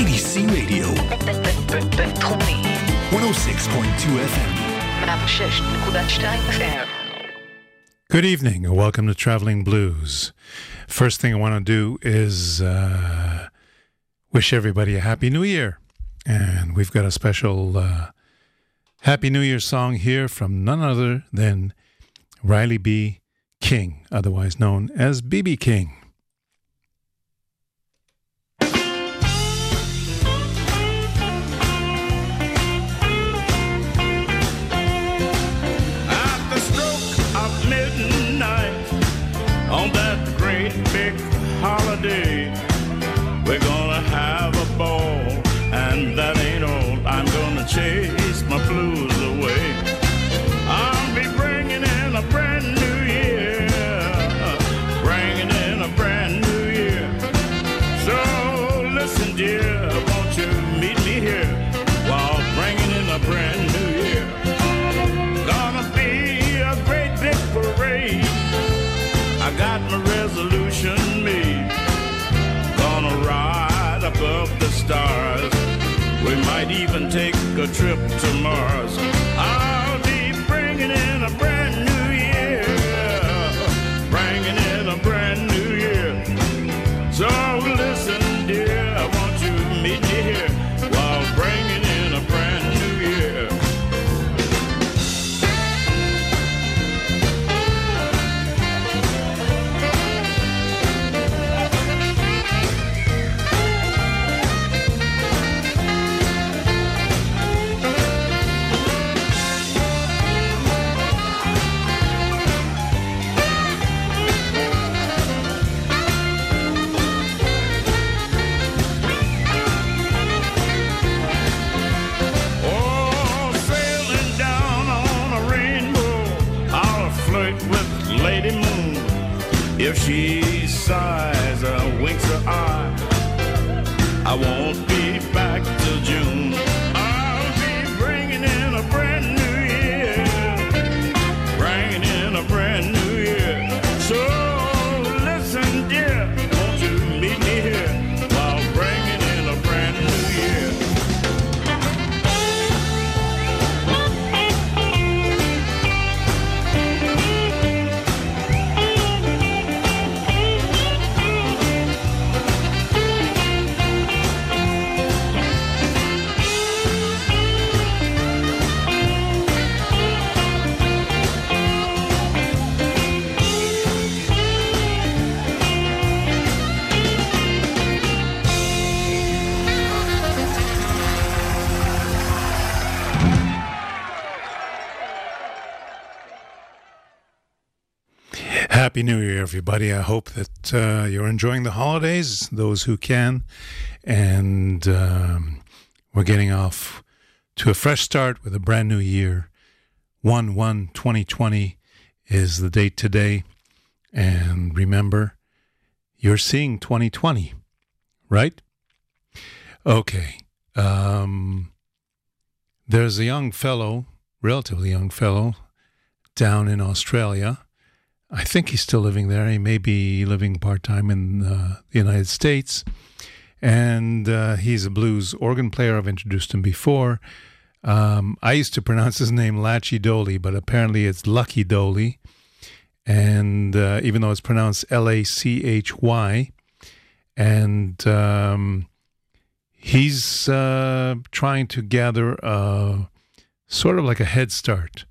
IDC Radio. בינתחומי. 106.2 FM. 106.2 FM. Good evening and welcome to Traveling Blues. First thing I want to do is uh, wish everybody a Happy New Year. And we've got a special uh, Happy New Year song here from none other than Riley B. King, otherwise known as BB King. A trip to Mars. New Year, everybody. I hope that uh, you're enjoying the holidays, those who can. And um, we're getting off to a fresh start with a brand new year. 1 1 2020 is the date today. And remember, you're seeing 2020, right? Okay. Um, there's a young fellow, relatively young fellow, down in Australia. I think he's still living there. He may be living part time in uh, the United States. And uh, he's a blues organ player. I've introduced him before. Um, I used to pronounce his name Lachy Doley, but apparently it's Lucky Doley. And uh, even though it's pronounced L A C H Y, and um, he's uh, trying to gather a, sort of like a head start.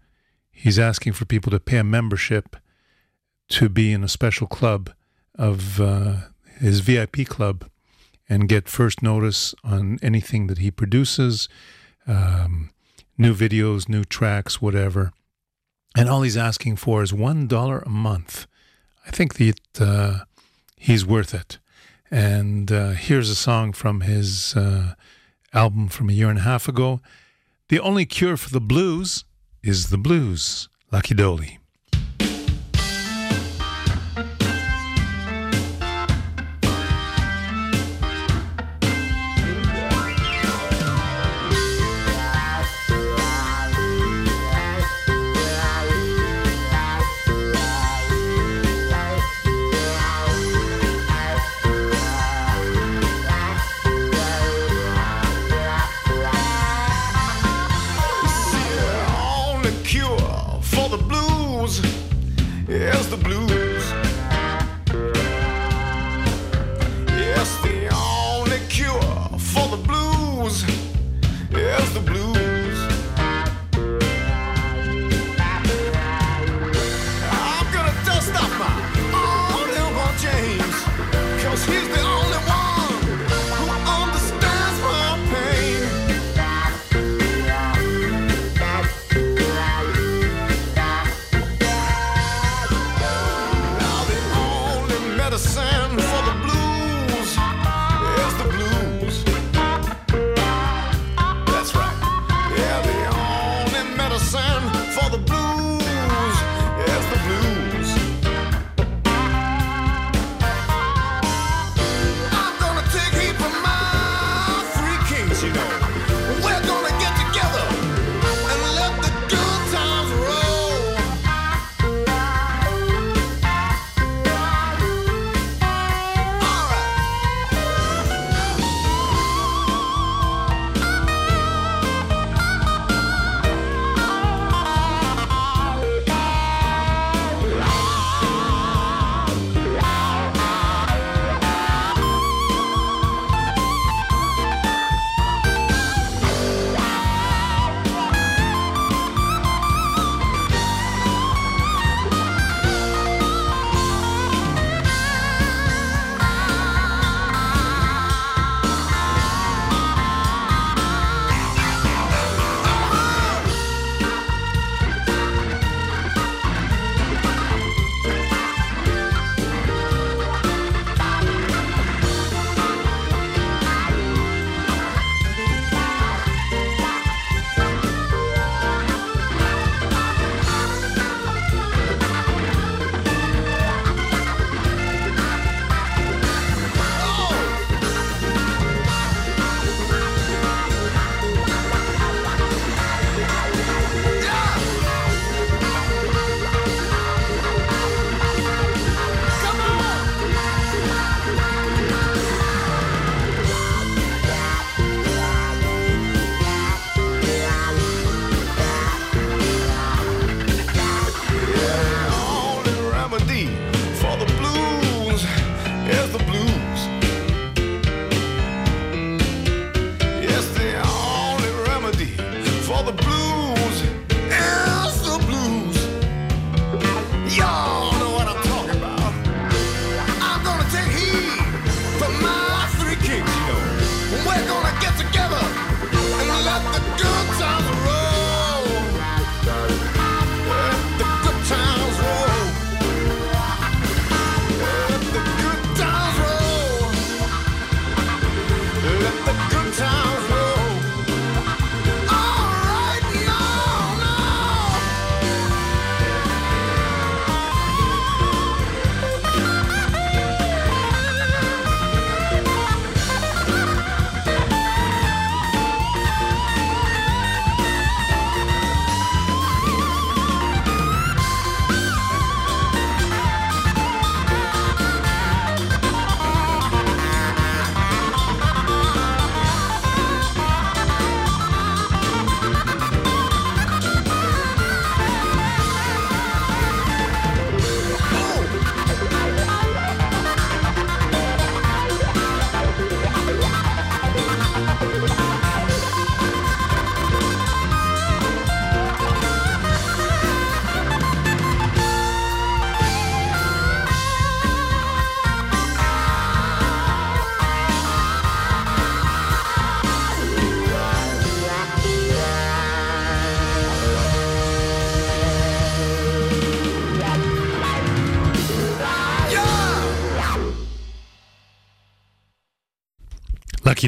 He's asking for people to pay a membership to be in a special club of uh, his VIP club and get first notice on anything that he produces, um, new videos, new tracks, whatever. And all he's asking for is $1 a month. I think that uh, he's worth it. And uh, here's a song from his uh, album from a year and a half ago. The only cure for the blues is the blues. Lucky Doley.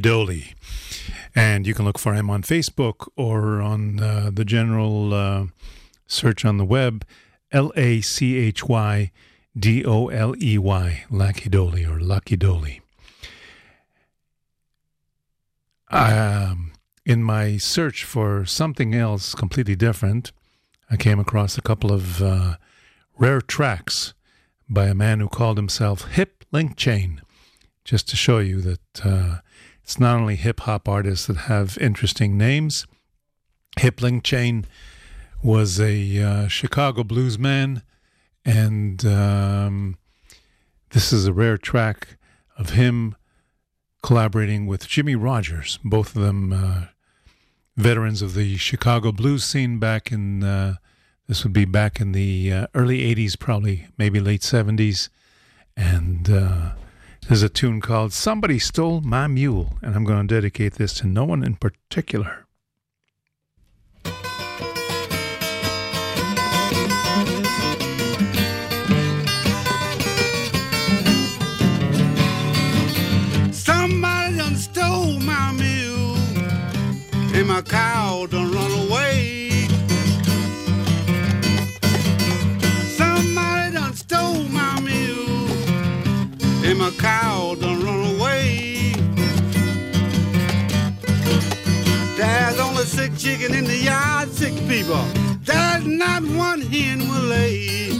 Doley. And you can look for him on Facebook or on uh, the general uh, search on the web L A C H Y D O L E Y, Lucky Doley or Lucky Doley. Um, in my search for something else completely different, I came across a couple of uh, rare tracks by a man who called himself Hip Linkchain, just to show you that uh, it's not only hip hop artists that have interesting names. Hip Linkchain was a uh, Chicago blues man, and um, this is a rare track of him collaborating with Jimmy Rogers, both of them uh, veterans of the Chicago blues scene back in, uh, this would be back in the uh, early 80s, probably, maybe late 70s. And uh, there's a tune called Somebody Stole My Mule, and I'm going to dedicate this to no one in particular. digging in the yard, sick people. There's not one hen will lay.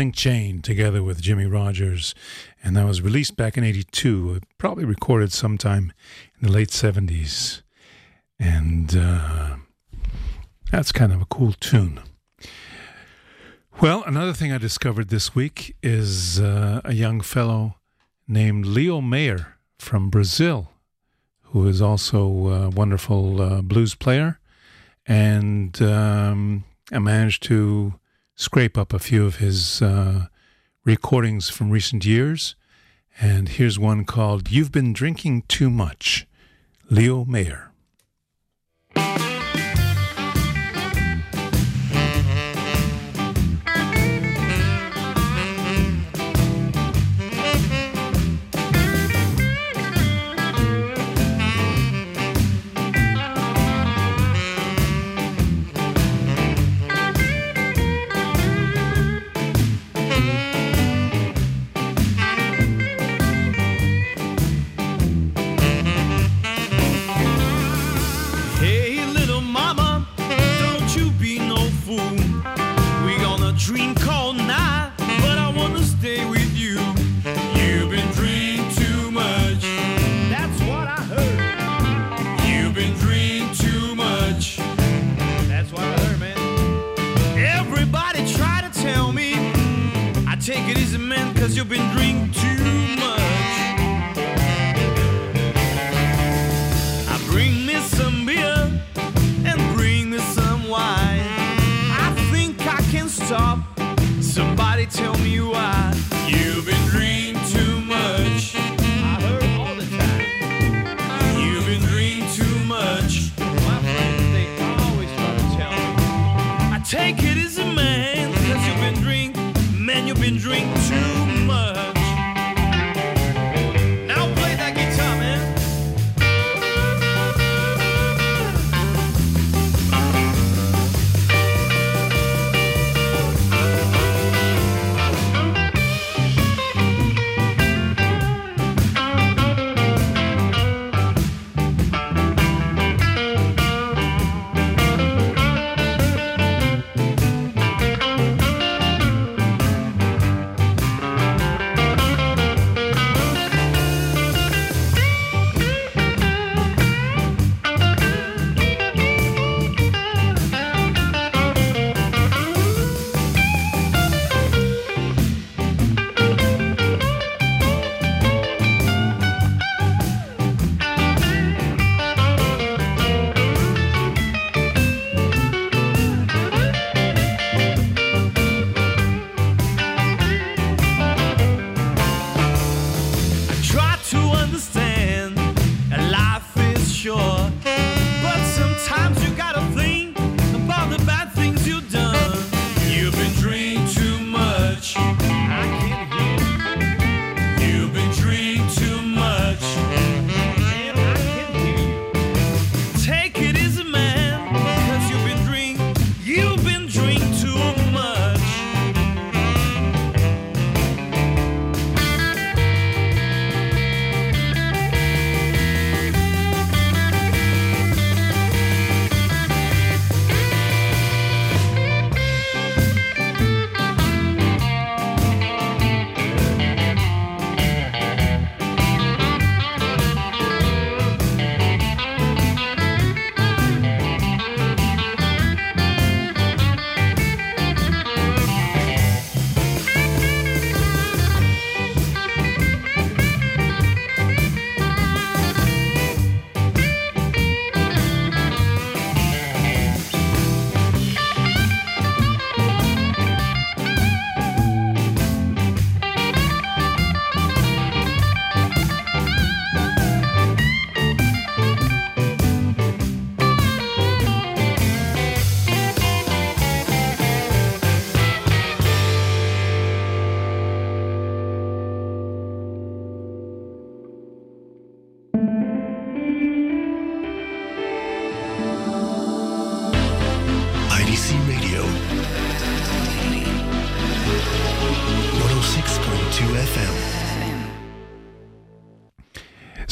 Chain together with Jimmy Rogers, and that was released back in 82, probably recorded sometime in the late 70s. And uh, that's kind of a cool tune. Well, another thing I discovered this week is uh, a young fellow named Leo Mayer from Brazil, who is also a wonderful uh, blues player. And um, I managed to scrape up a few of his uh, recordings from recent years. And here's one called You've Been Drinking Too Much, Leo Mayer.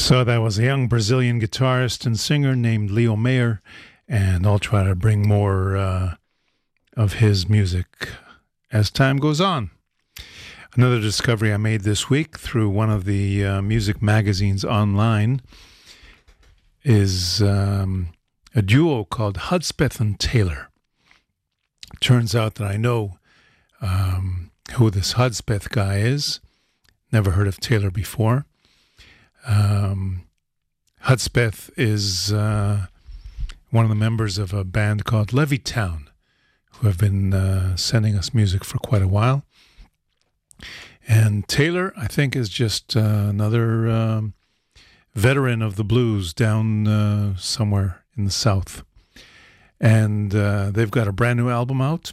So that was a young Brazilian guitarist and singer named Leo Mayer, and I'll try to bring more uh, of his music as time goes on. Another discovery I made this week through one of the uh, music magazines online is um, a duo called Hudspeth and Taylor. Turns out that I know um, who this Hudspeth guy is. Never heard of Taylor before. Um, Hudspeth is uh, one of the members of a band called Levee Town, who have been uh, sending us music for quite a while. And Taylor, I think, is just uh, another um, veteran of the blues down uh, somewhere in the South. And uh, they've got a brand new album out.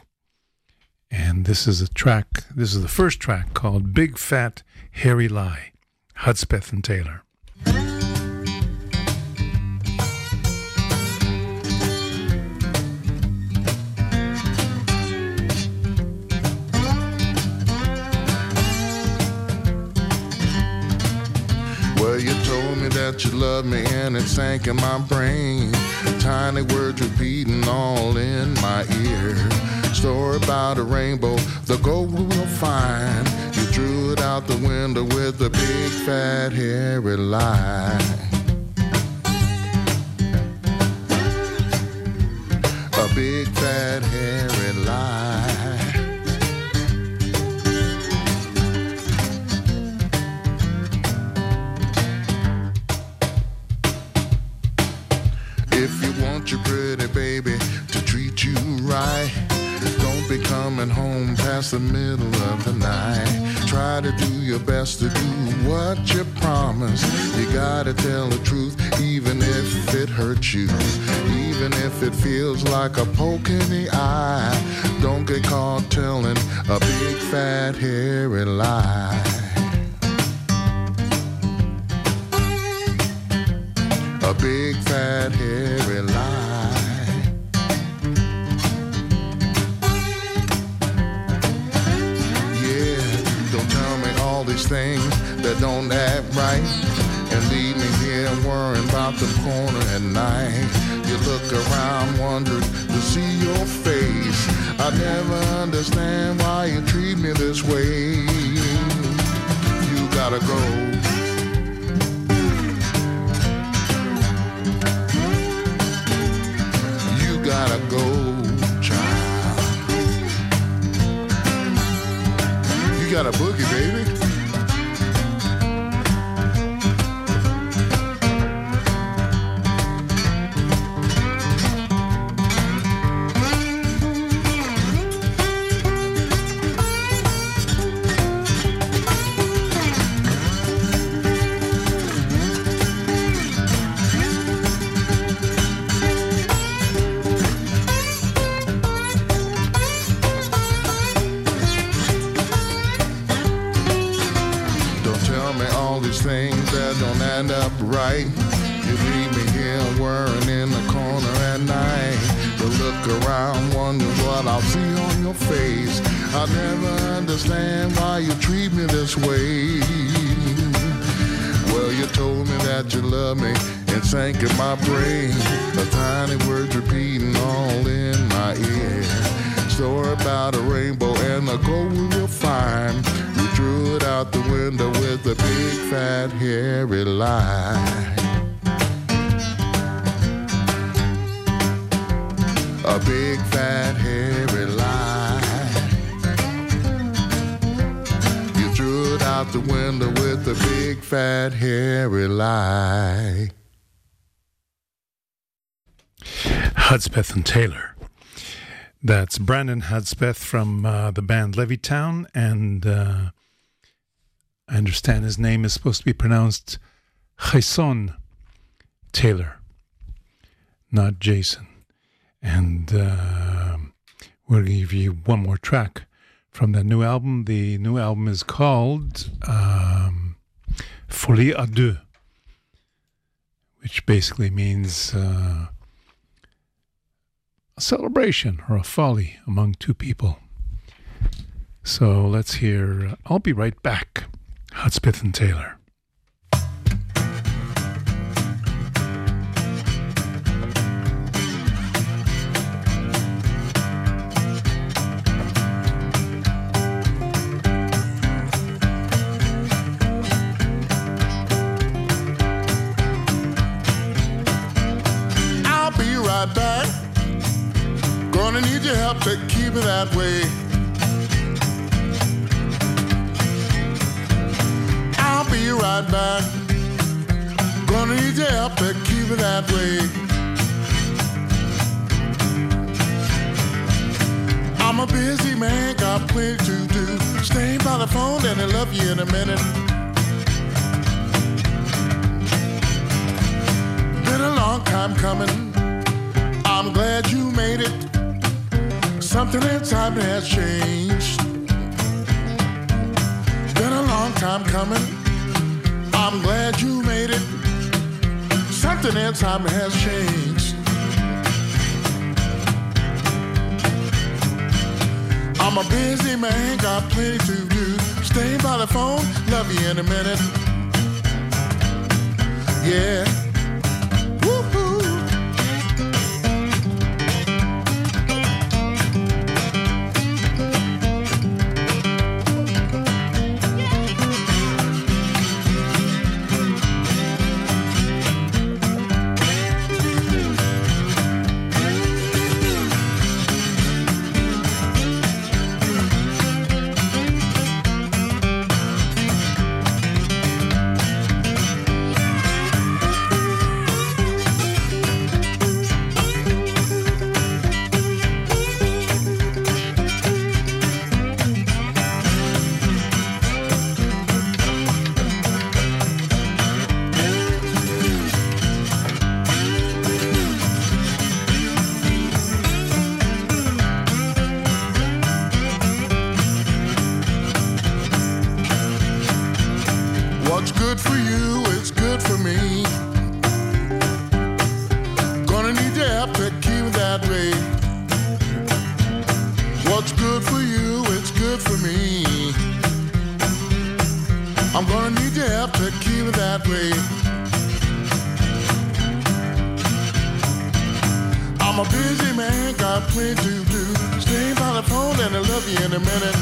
And this is a track, this is the first track called Big Fat Hairy Lie, Hudspeth and Taylor. Well, you told me that you love me and it sank in my brain. Tiny words repeating all in my ear. Story about a rainbow, the gold we'll find. Threw it out the window with a big fat hairy lie. A big fat hairy lie. If you want your pretty baby to treat you right, don't be coming home past the middle of the night. Try to do your best to do what you promised. You gotta tell the truth, even if it hurts you, even if it feels like a poke in the eye. Don't get caught telling a big fat hairy lie. a big fat hairy lie. These things that don't act right. And leave me here worrying about the corner at night. You look around wondering to see your face. I never understand why you treat me this way. You gotta go. You gotta go, child. You got a boogie, baby. Sank in my brain. The tiny words repeating all in my ear. Story about a rainbow and the gold we will find. You threw it out the window with a big fat hairy lie. A big fat hairy lie. You threw it out the window with a big fat hairy lie. Hudspeth and Taylor. That's Brandon Hudspeth from uh, the band Levee Town, and uh, I understand his name is supposed to be pronounced Jason Taylor, not Jason. And uh, we'll give you one more track from that new album. The new album is called um, Folie à deux, which basically means uh, a celebration or a folly among two people. So let's hear I'll Be Right Back, Hudspeth and Taylor. Your help to keep it that way. I'll be right back. Gonna need your help to keep it that way. I'm a busy man, got plenty to do. Stay by the phone and I'll love you in a minute. Been a long time coming. I'm glad you made it. Something inside me has changed. It's Been a long time coming. I'm glad you made it. Something inside me has changed. I'm a busy man, got plenty to do. Stay by the phone, love you in a minute. Yeah. Man, got plenty to do. Stay by the phone and I'll love you in a minute.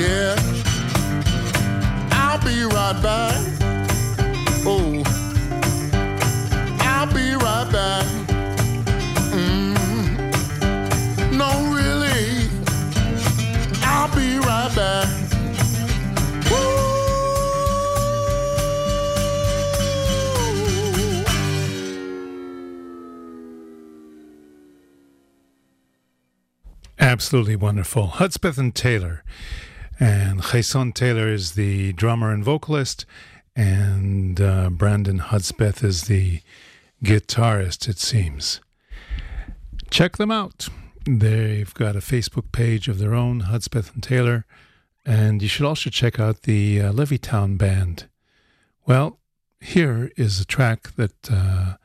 Yeah. I'll be right back. Oh, I'll be right back. Mm. No, really, I'll be right back. Absolutely wonderful. Hudspeth and Taylor. And Jason Taylor is the drummer and vocalist, and uh, Brandon Hudspeth is the guitarist, it seems. Check them out. They've got a Facebook page of their own, Hudspeth and Taylor, and you should also check out the uh, Levee Town Band. Well, here is a track that uh,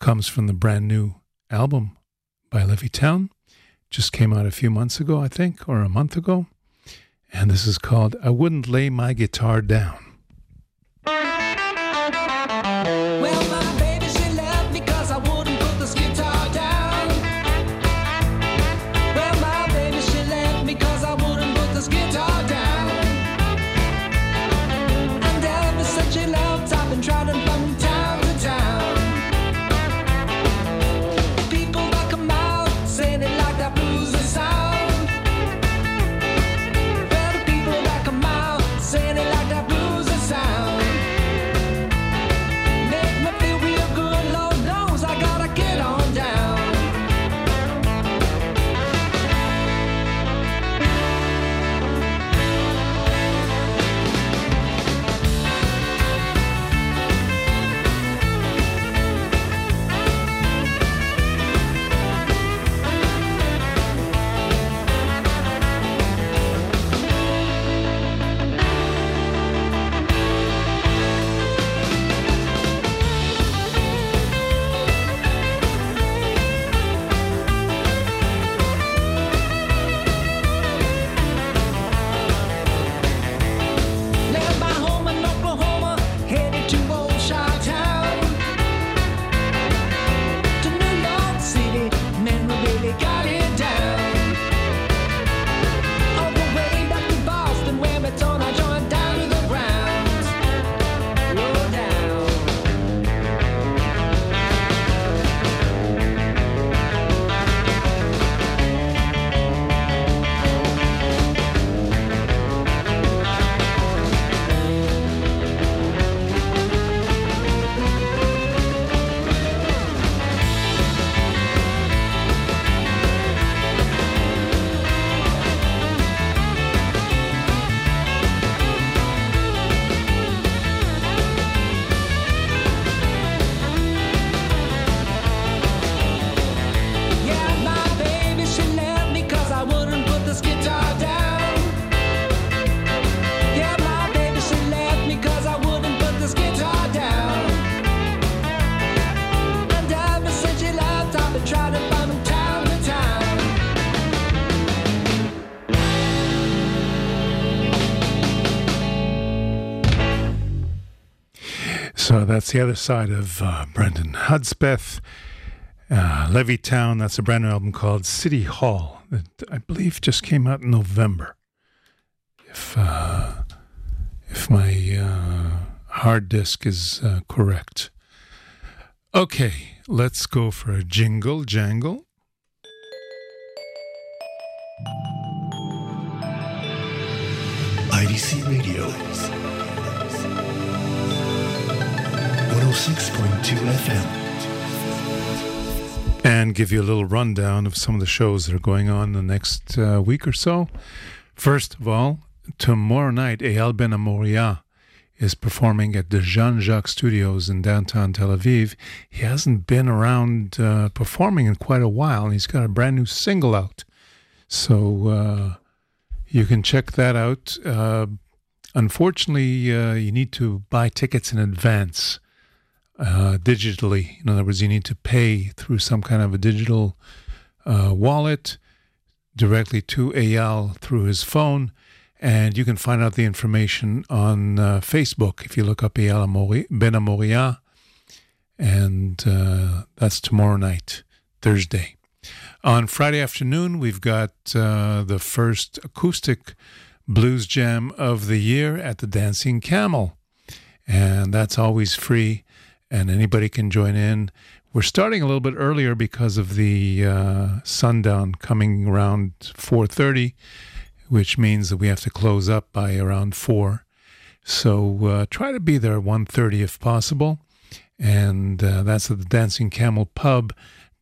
comes from the brand new album by Levee Town. Just came out a few months ago, I think, or a month ago. And this is called I Wouldn't Lay My Guitar Down. That's the other side of uh, Brendan Hudspeth. Uh, Levee Town, that's a brand new album called City Hall that I believe just came out in November. If uh, if my uh, hard disk is uh, correct. Okay, let's go for a jingle jangle. IDC Radio. 106.2 FM. and give you a little rundown of some of the shows that are going on the next uh, week or so. First of all, tomorrow night, Eyal Ben Amoria is performing at the Jean Jacques Studios in downtown Tel Aviv. He hasn't been around uh, performing in quite a while, and he's got a brand new single out. So uh, you can check that out. Uh, unfortunately, uh, you need to buy tickets in advance uh, digitally. In other words, you need to pay through some kind of a digital uh, wallet directly to Eyal through his phone. And you can find out the information on uh, Facebook if you look up Eyal Amori, Ben Amoria. And uh, that's tomorrow night, Thursday. On Friday afternoon, we've got uh, the first acoustic blues jam of the year at the Dancing Camel. And that's always free and anybody can join in. We're starting a little bit earlier because of the uh, sundown coming around 4:30, which means that we have to close up by around four. So uh, try to be there 1:30 if possible, and uh, that's at the Dancing Camel Pub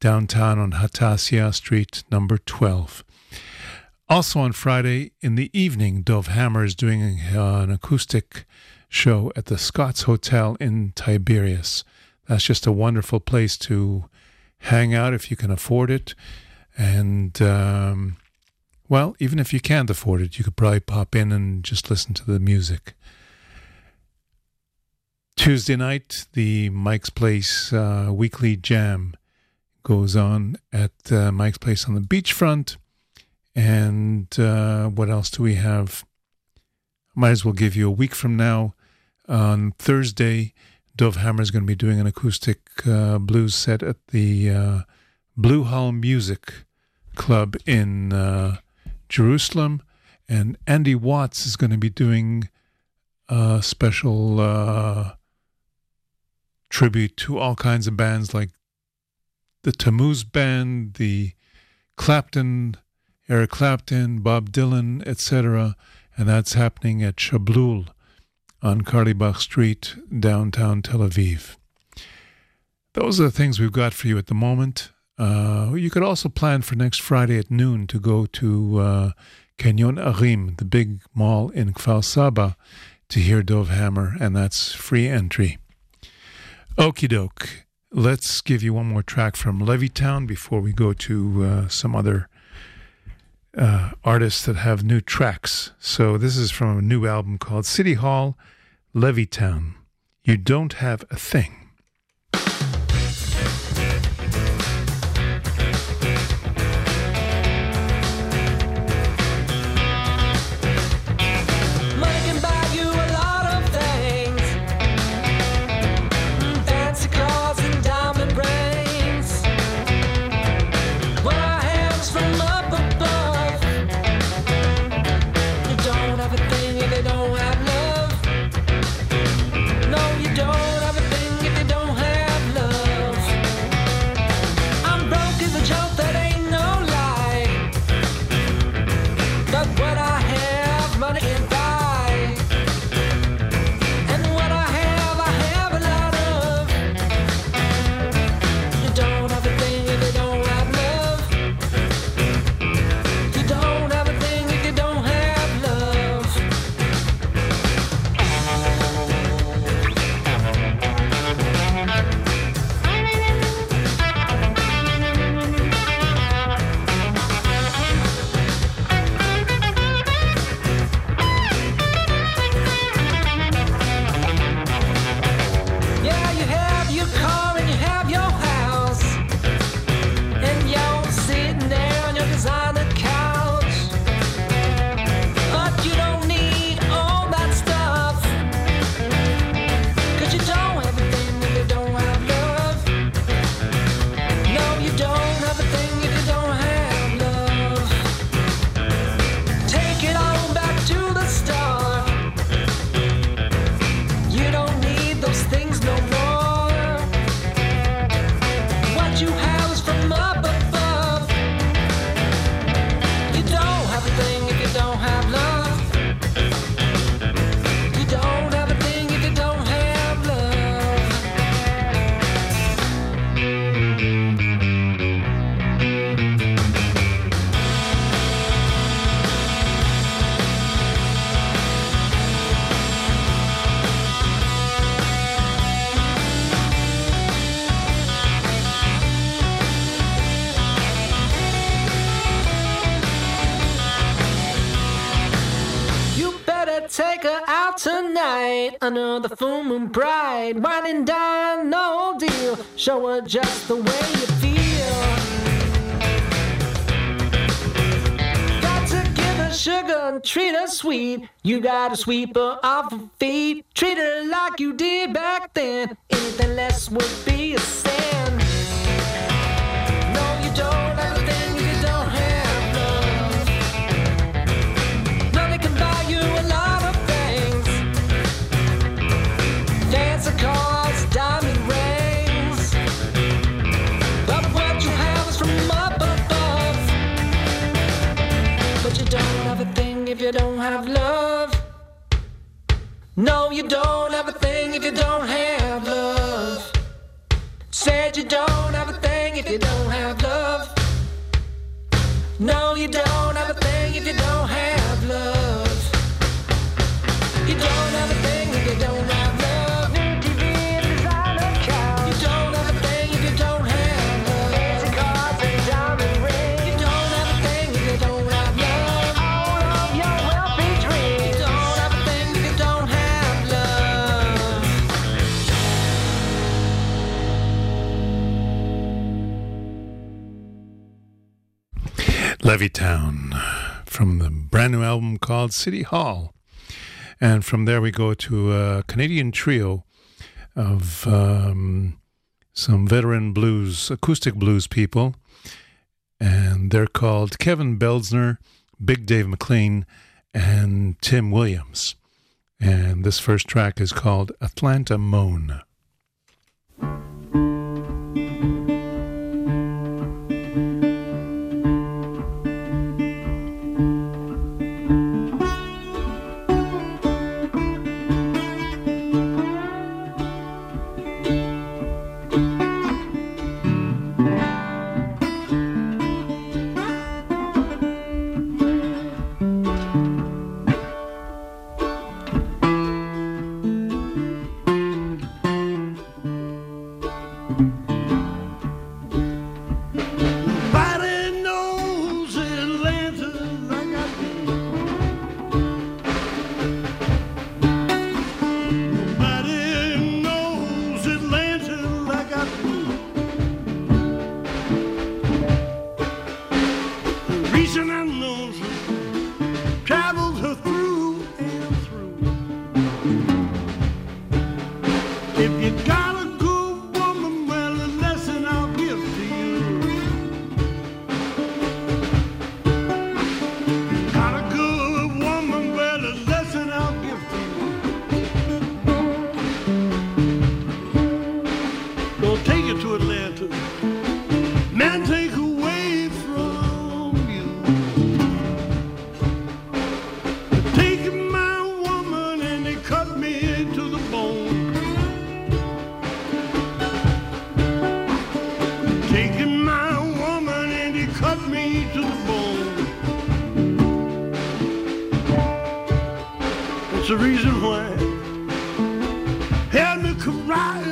downtown on Hatasia Street, number 12. Also on Friday in the evening, Dov Hammer is doing uh, an acoustic show at the Scots Hotel in Tiberias. That's just a wonderful place to hang out if you can afford it. And, um, well, even if you can't afford it, you could probably pop in and just listen to the music. Tuesday night, the Mike's Place uh, weekly jam goes on at uh, Mike's Place on the beachfront. And uh, what else do we have? Might as well give you a week from now. On Thursday, Dov Hammer is going to be doing an acoustic uh, blues set at the uh, Blue Hall Music Club in uh, Jerusalem. And Andy Watts is going to be doing a special uh, tribute to all kinds of bands like the Tammuz Band, the Clapton, Eric Clapton, Bob Dylan, etc. And that's happening at Shablul on Carlebach Street, downtown Tel Aviv. Those are the things we've got for you at the moment. Uh, you could also plan for next Friday at noon to go to uh, Canyon Arim, the big mall in Kfar Saba, to hear Dov Hammer, and that's free entry. Okie doke. Let's give you one more track from Levee Town before we go to uh, some other uh, artists that have new tracks. So this is from a new album called City Hall, Levee Town. You don't have a thing. Out tonight under the full moon bright. Wine and dine, no deal. Show her just the way you feel. Got to give her sugar and treat her sweet. You gotta sweep her off her feet. Treat her like you did back then. Anything less would be a sin. You don't have love. No, you don't have a thing if you don't have love. Said you don't have a thing if you don't have love. No, you don't have a thing if you don't have Levee Town from the brand new album called City Hall. And from there we go to a Canadian trio of um, some veteran blues, acoustic blues people. And they're called Kevin Belzner, Big Dave McLean, and Tim Williams. And this first track is called Atlanta Moan. Why. Had me cry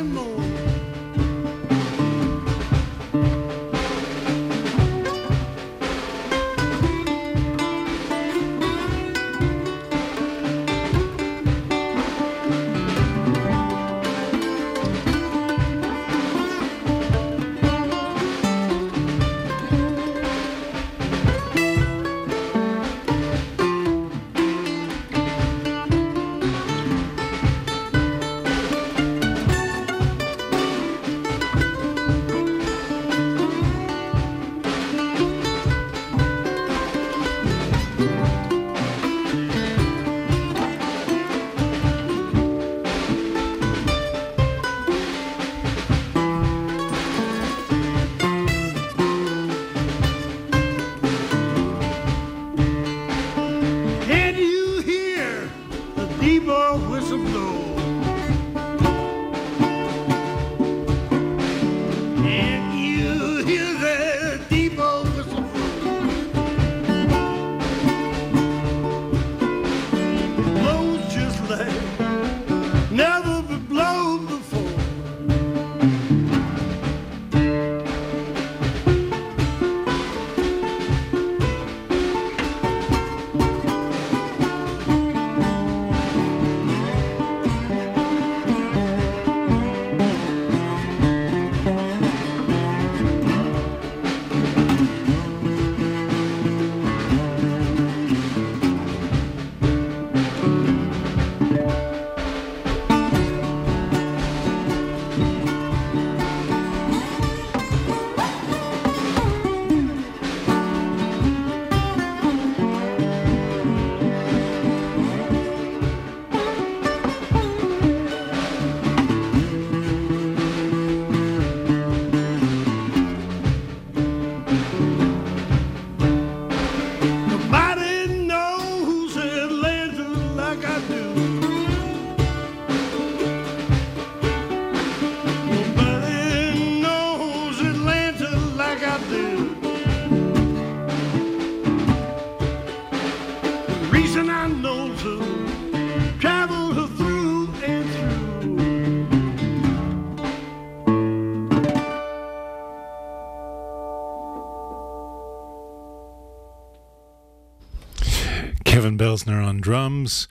drums,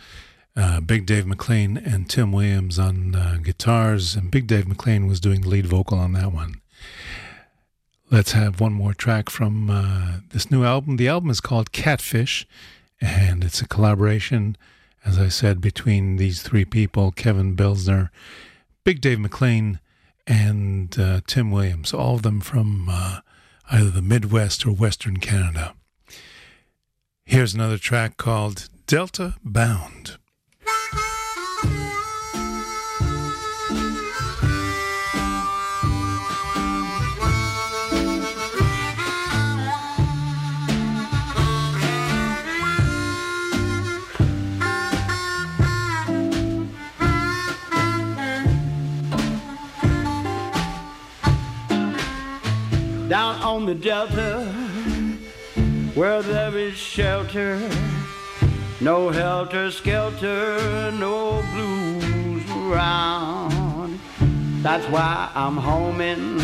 uh, Big Dave McLean and Tim Williams on uh, guitars, and Big Dave McLean was doing the lead vocal on that one. Let's have one more track from uh, this new album. The album is called Catfish, and it's a collaboration, as I said, between these three people Kevin Belsner, Big Dave McLean, and uh, Tim Williams, all of them from uh, either the Midwest or Western Canada. Here's another track called Delta Bound. down on the delta where there is shelter no helter skelter no blues around. That's why i'm homing.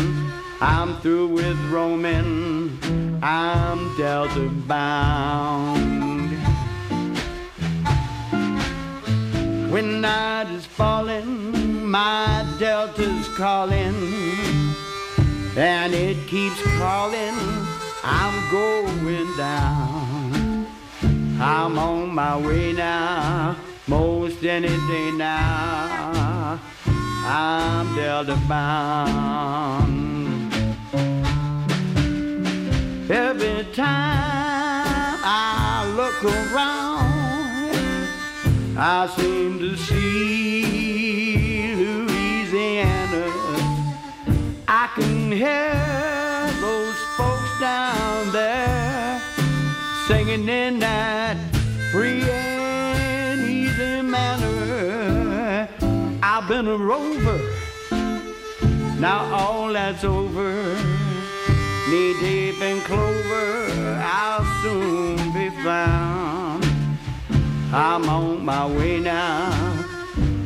I'm through with roaming. I'm delta bound. When night is falling my delta's calling. And it keeps calling. I'm going down. I'm on my way now, most any day now. I'm Delta bound. Every time I look around, I seem to see Louisiana. I can hear those folks down there singing in that free and easy manner. I've been a rover, now all that's over. Knee deep in clover, I'll soon be found. I'm on my way now,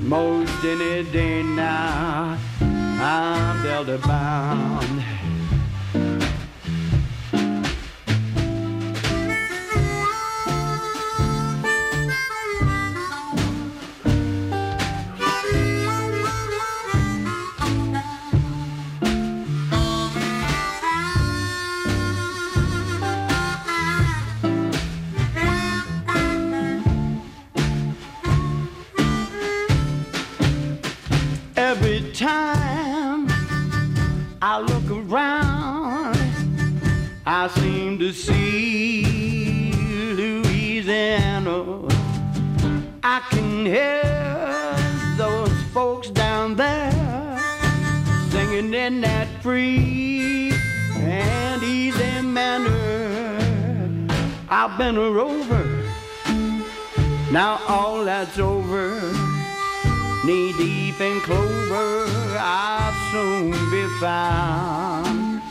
most any day now. I'm Delta bound. Time I look around, I seem to see Louisiana. I can hear those folks down there singing in that free and easy manner. I've been a rover, now all that's over. Knee deep in clover, I'll soon be found.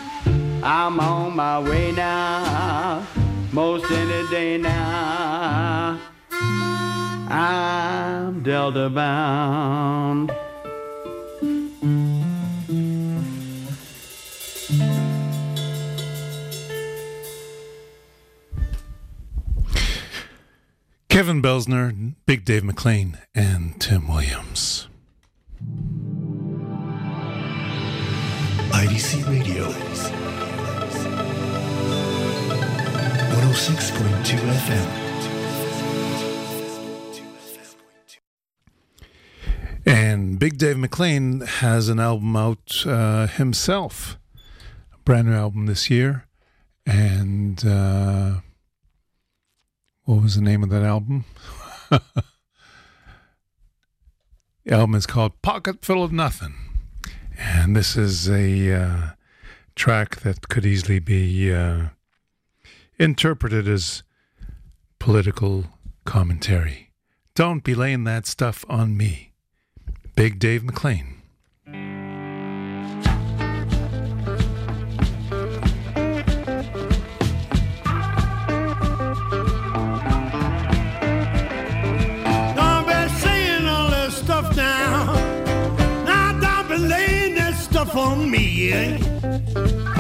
I'm on my way now, most any day now. I'm Delta bound. Kevin Belsner, Big Dave McLean, and Tim Williams. IDC Radio. 106.2 FM. And Big Dave McLean has an album out uh, himself, a brand new album this year. And uh, what was the name of that album? the album is called Pocket Full of Nothing. And this is a uh, track that could easily be uh, interpreted as political commentary. Don't be laying that stuff on me. Big Dave McLean. On me.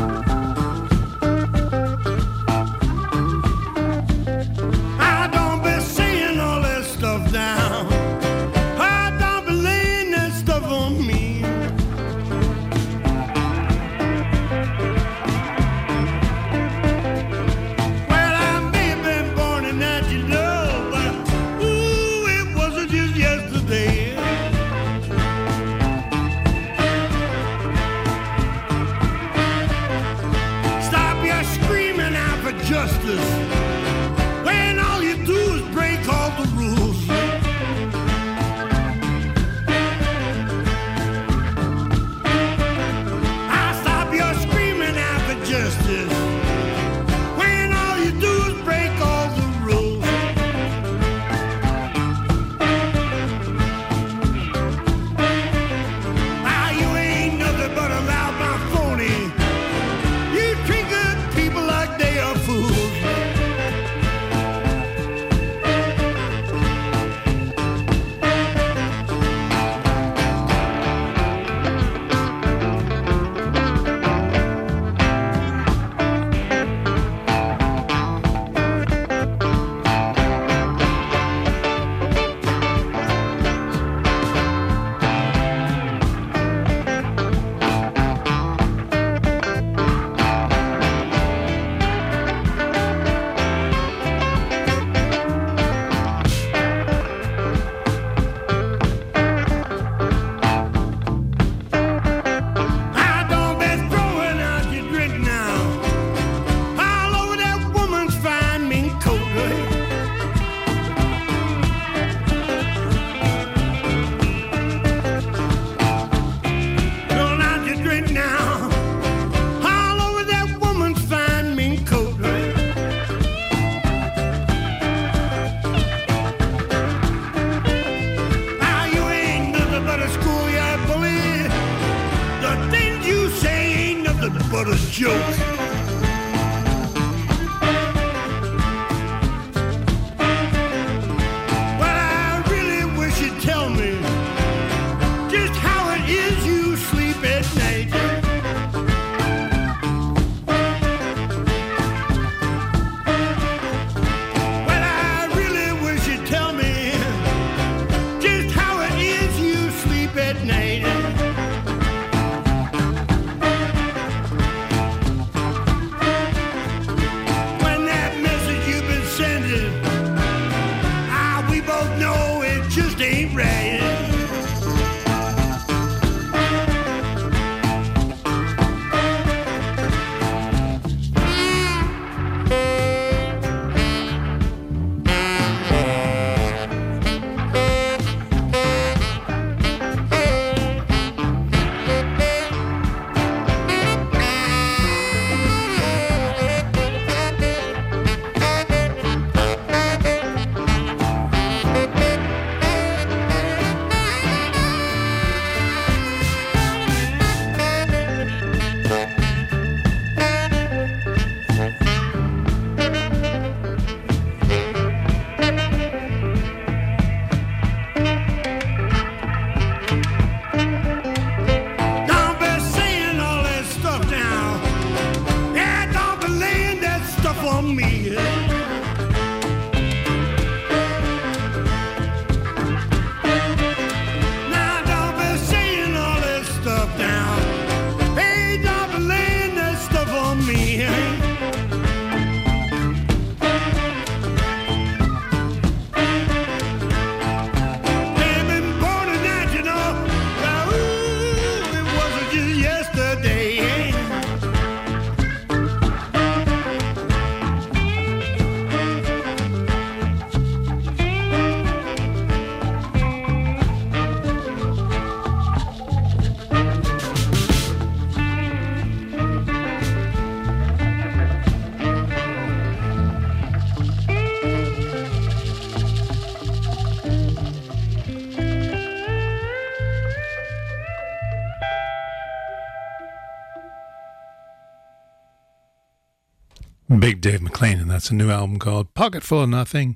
That's a new album called Pocket Full of Nothing.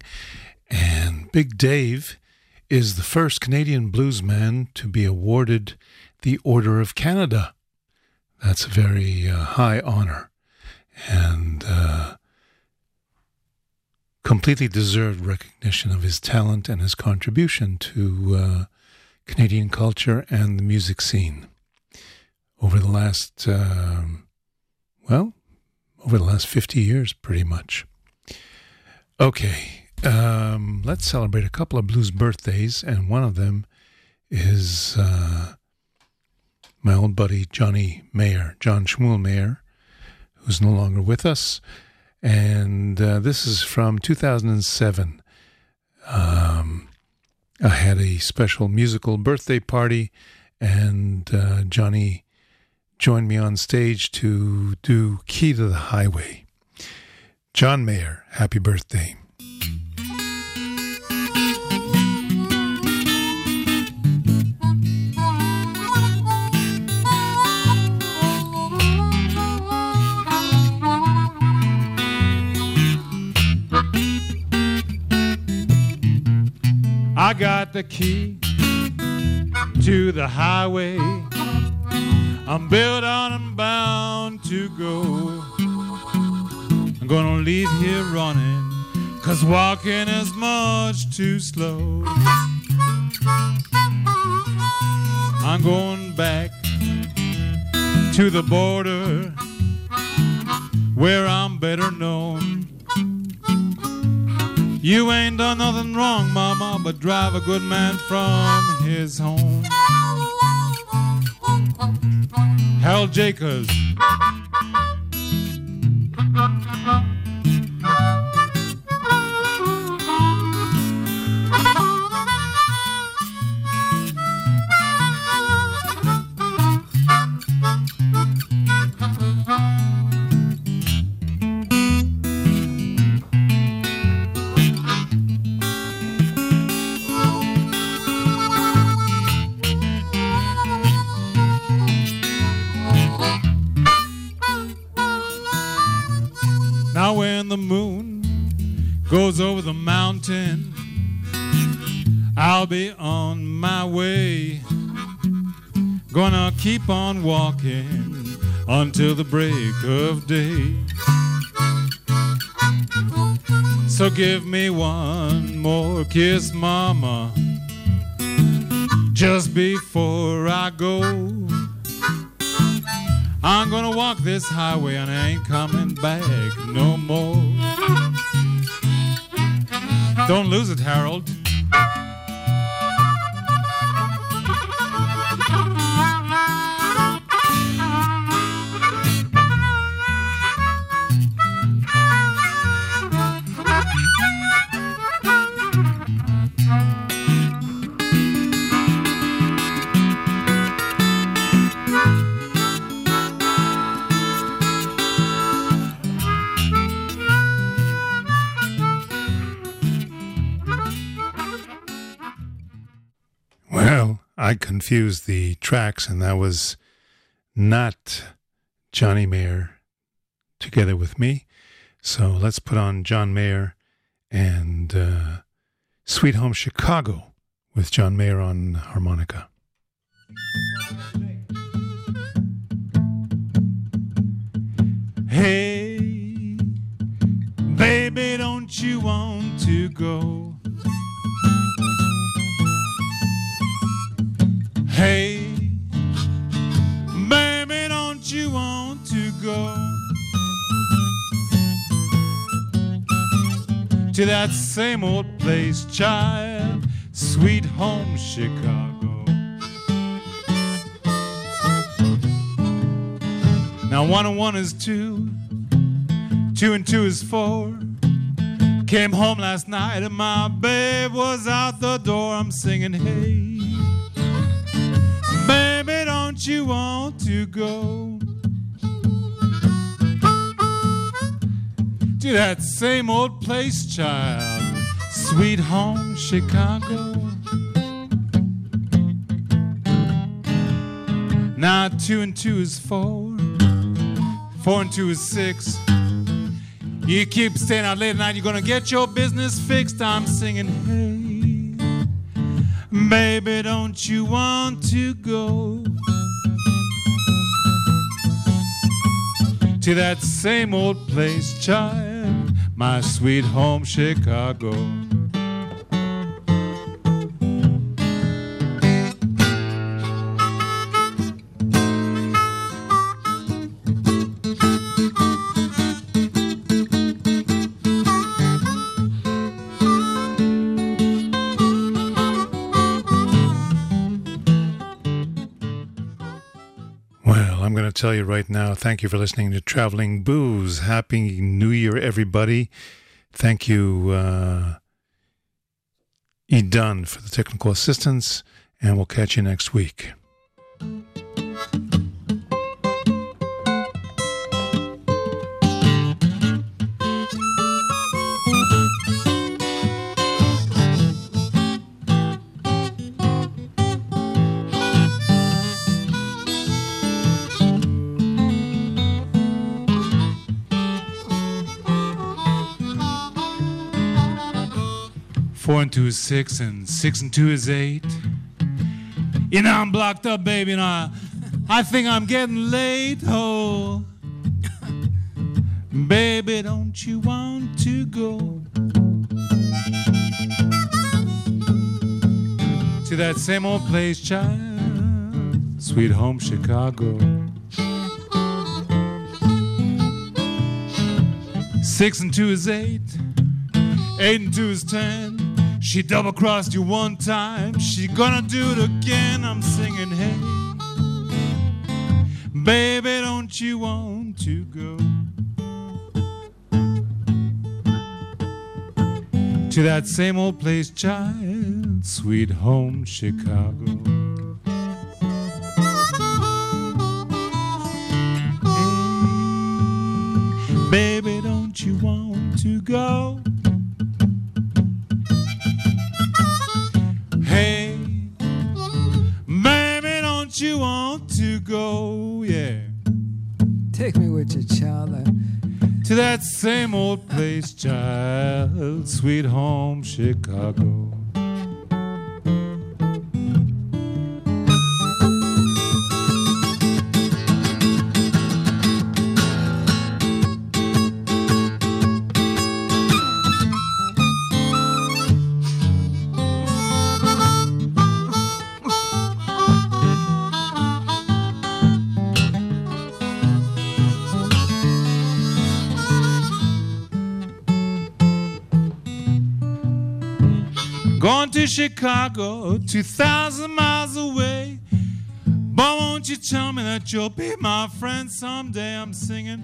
And Big Dave is the first Canadian bluesman to be awarded the Order of Canada. That's a very uh, high honor and uh, completely deserved recognition of his talent and his contribution to uh, Canadian culture and the music scene. Over the last, um, well, over the last 50 years, pretty much. Okay, um, let's celebrate a couple of blues birthdays, and one of them is uh, my old buddy Johnny Mayer, John Schmuel Mayer, who's no longer with us. And uh, this is from 2007. Um, I had a special musical birthday party, and uh, Johnny joined me on stage to do Key to the Highway. John Mayer, happy birthday. I got the key to the highway. I'm built on and bound to go. I'm gonna leave here running, cause walking is much too slow. I'm going back to the border where I'm better known. You ain't done nothing wrong, mama, but drive a good man from his home. Harold Jacobs. The moon goes over the mountain, I'll be on my way. Gonna keep on walking until the break of day. So give me one more kiss, mama, just before I go. I'm gonna walk this highway and I ain't coming back no more. Don't lose it, Harold. Confused the tracks, and that was not Johnny Mayer together with me. So let's put on John Mayer and uh, Sweet Home Chicago with John Mayer on harmonica. Hey, baby, don't you want to go? Hey, baby, don't you want to go to that same old place, child, sweet home Chicago? Now one and one is two, two and two is four. Came home last night and my babe was out the door. I'm singing, hey, don't you want to go to that same old place, child, sweet home Chicago? Now two and two is four. Four and two is six. You keep staying out late at night, you're gonna get your business fixed. I'm singing, hey, baby, don't you want to go to that same old place, child, my sweet home, Chicago? Tell you right now, thank you for listening to Traveling Blues. Happy New Year, everybody. Thank you, uh, E. For the technical assistance, and we'll catch you next week. Four and two is six, and six and two is eight. You know I'm blocked up, baby, and I, I think I'm getting late. Oh, baby, don't you want to go to that same old place, child? Sweet home Chicago. Six and two is eight. Eight and two is ten. She double crossed you one time. She gonna do it again. I'm singing, hey, baby, don't you want to go to that same old place, child? Sweet home Chicago. Hey, baby, don't you want to go? Go? Yeah. Take me with you, child. To that same old place, child, sweet home Chicago. Chicago, 2,000 miles away. But won't you tell me that you'll be my friend someday? I'm singing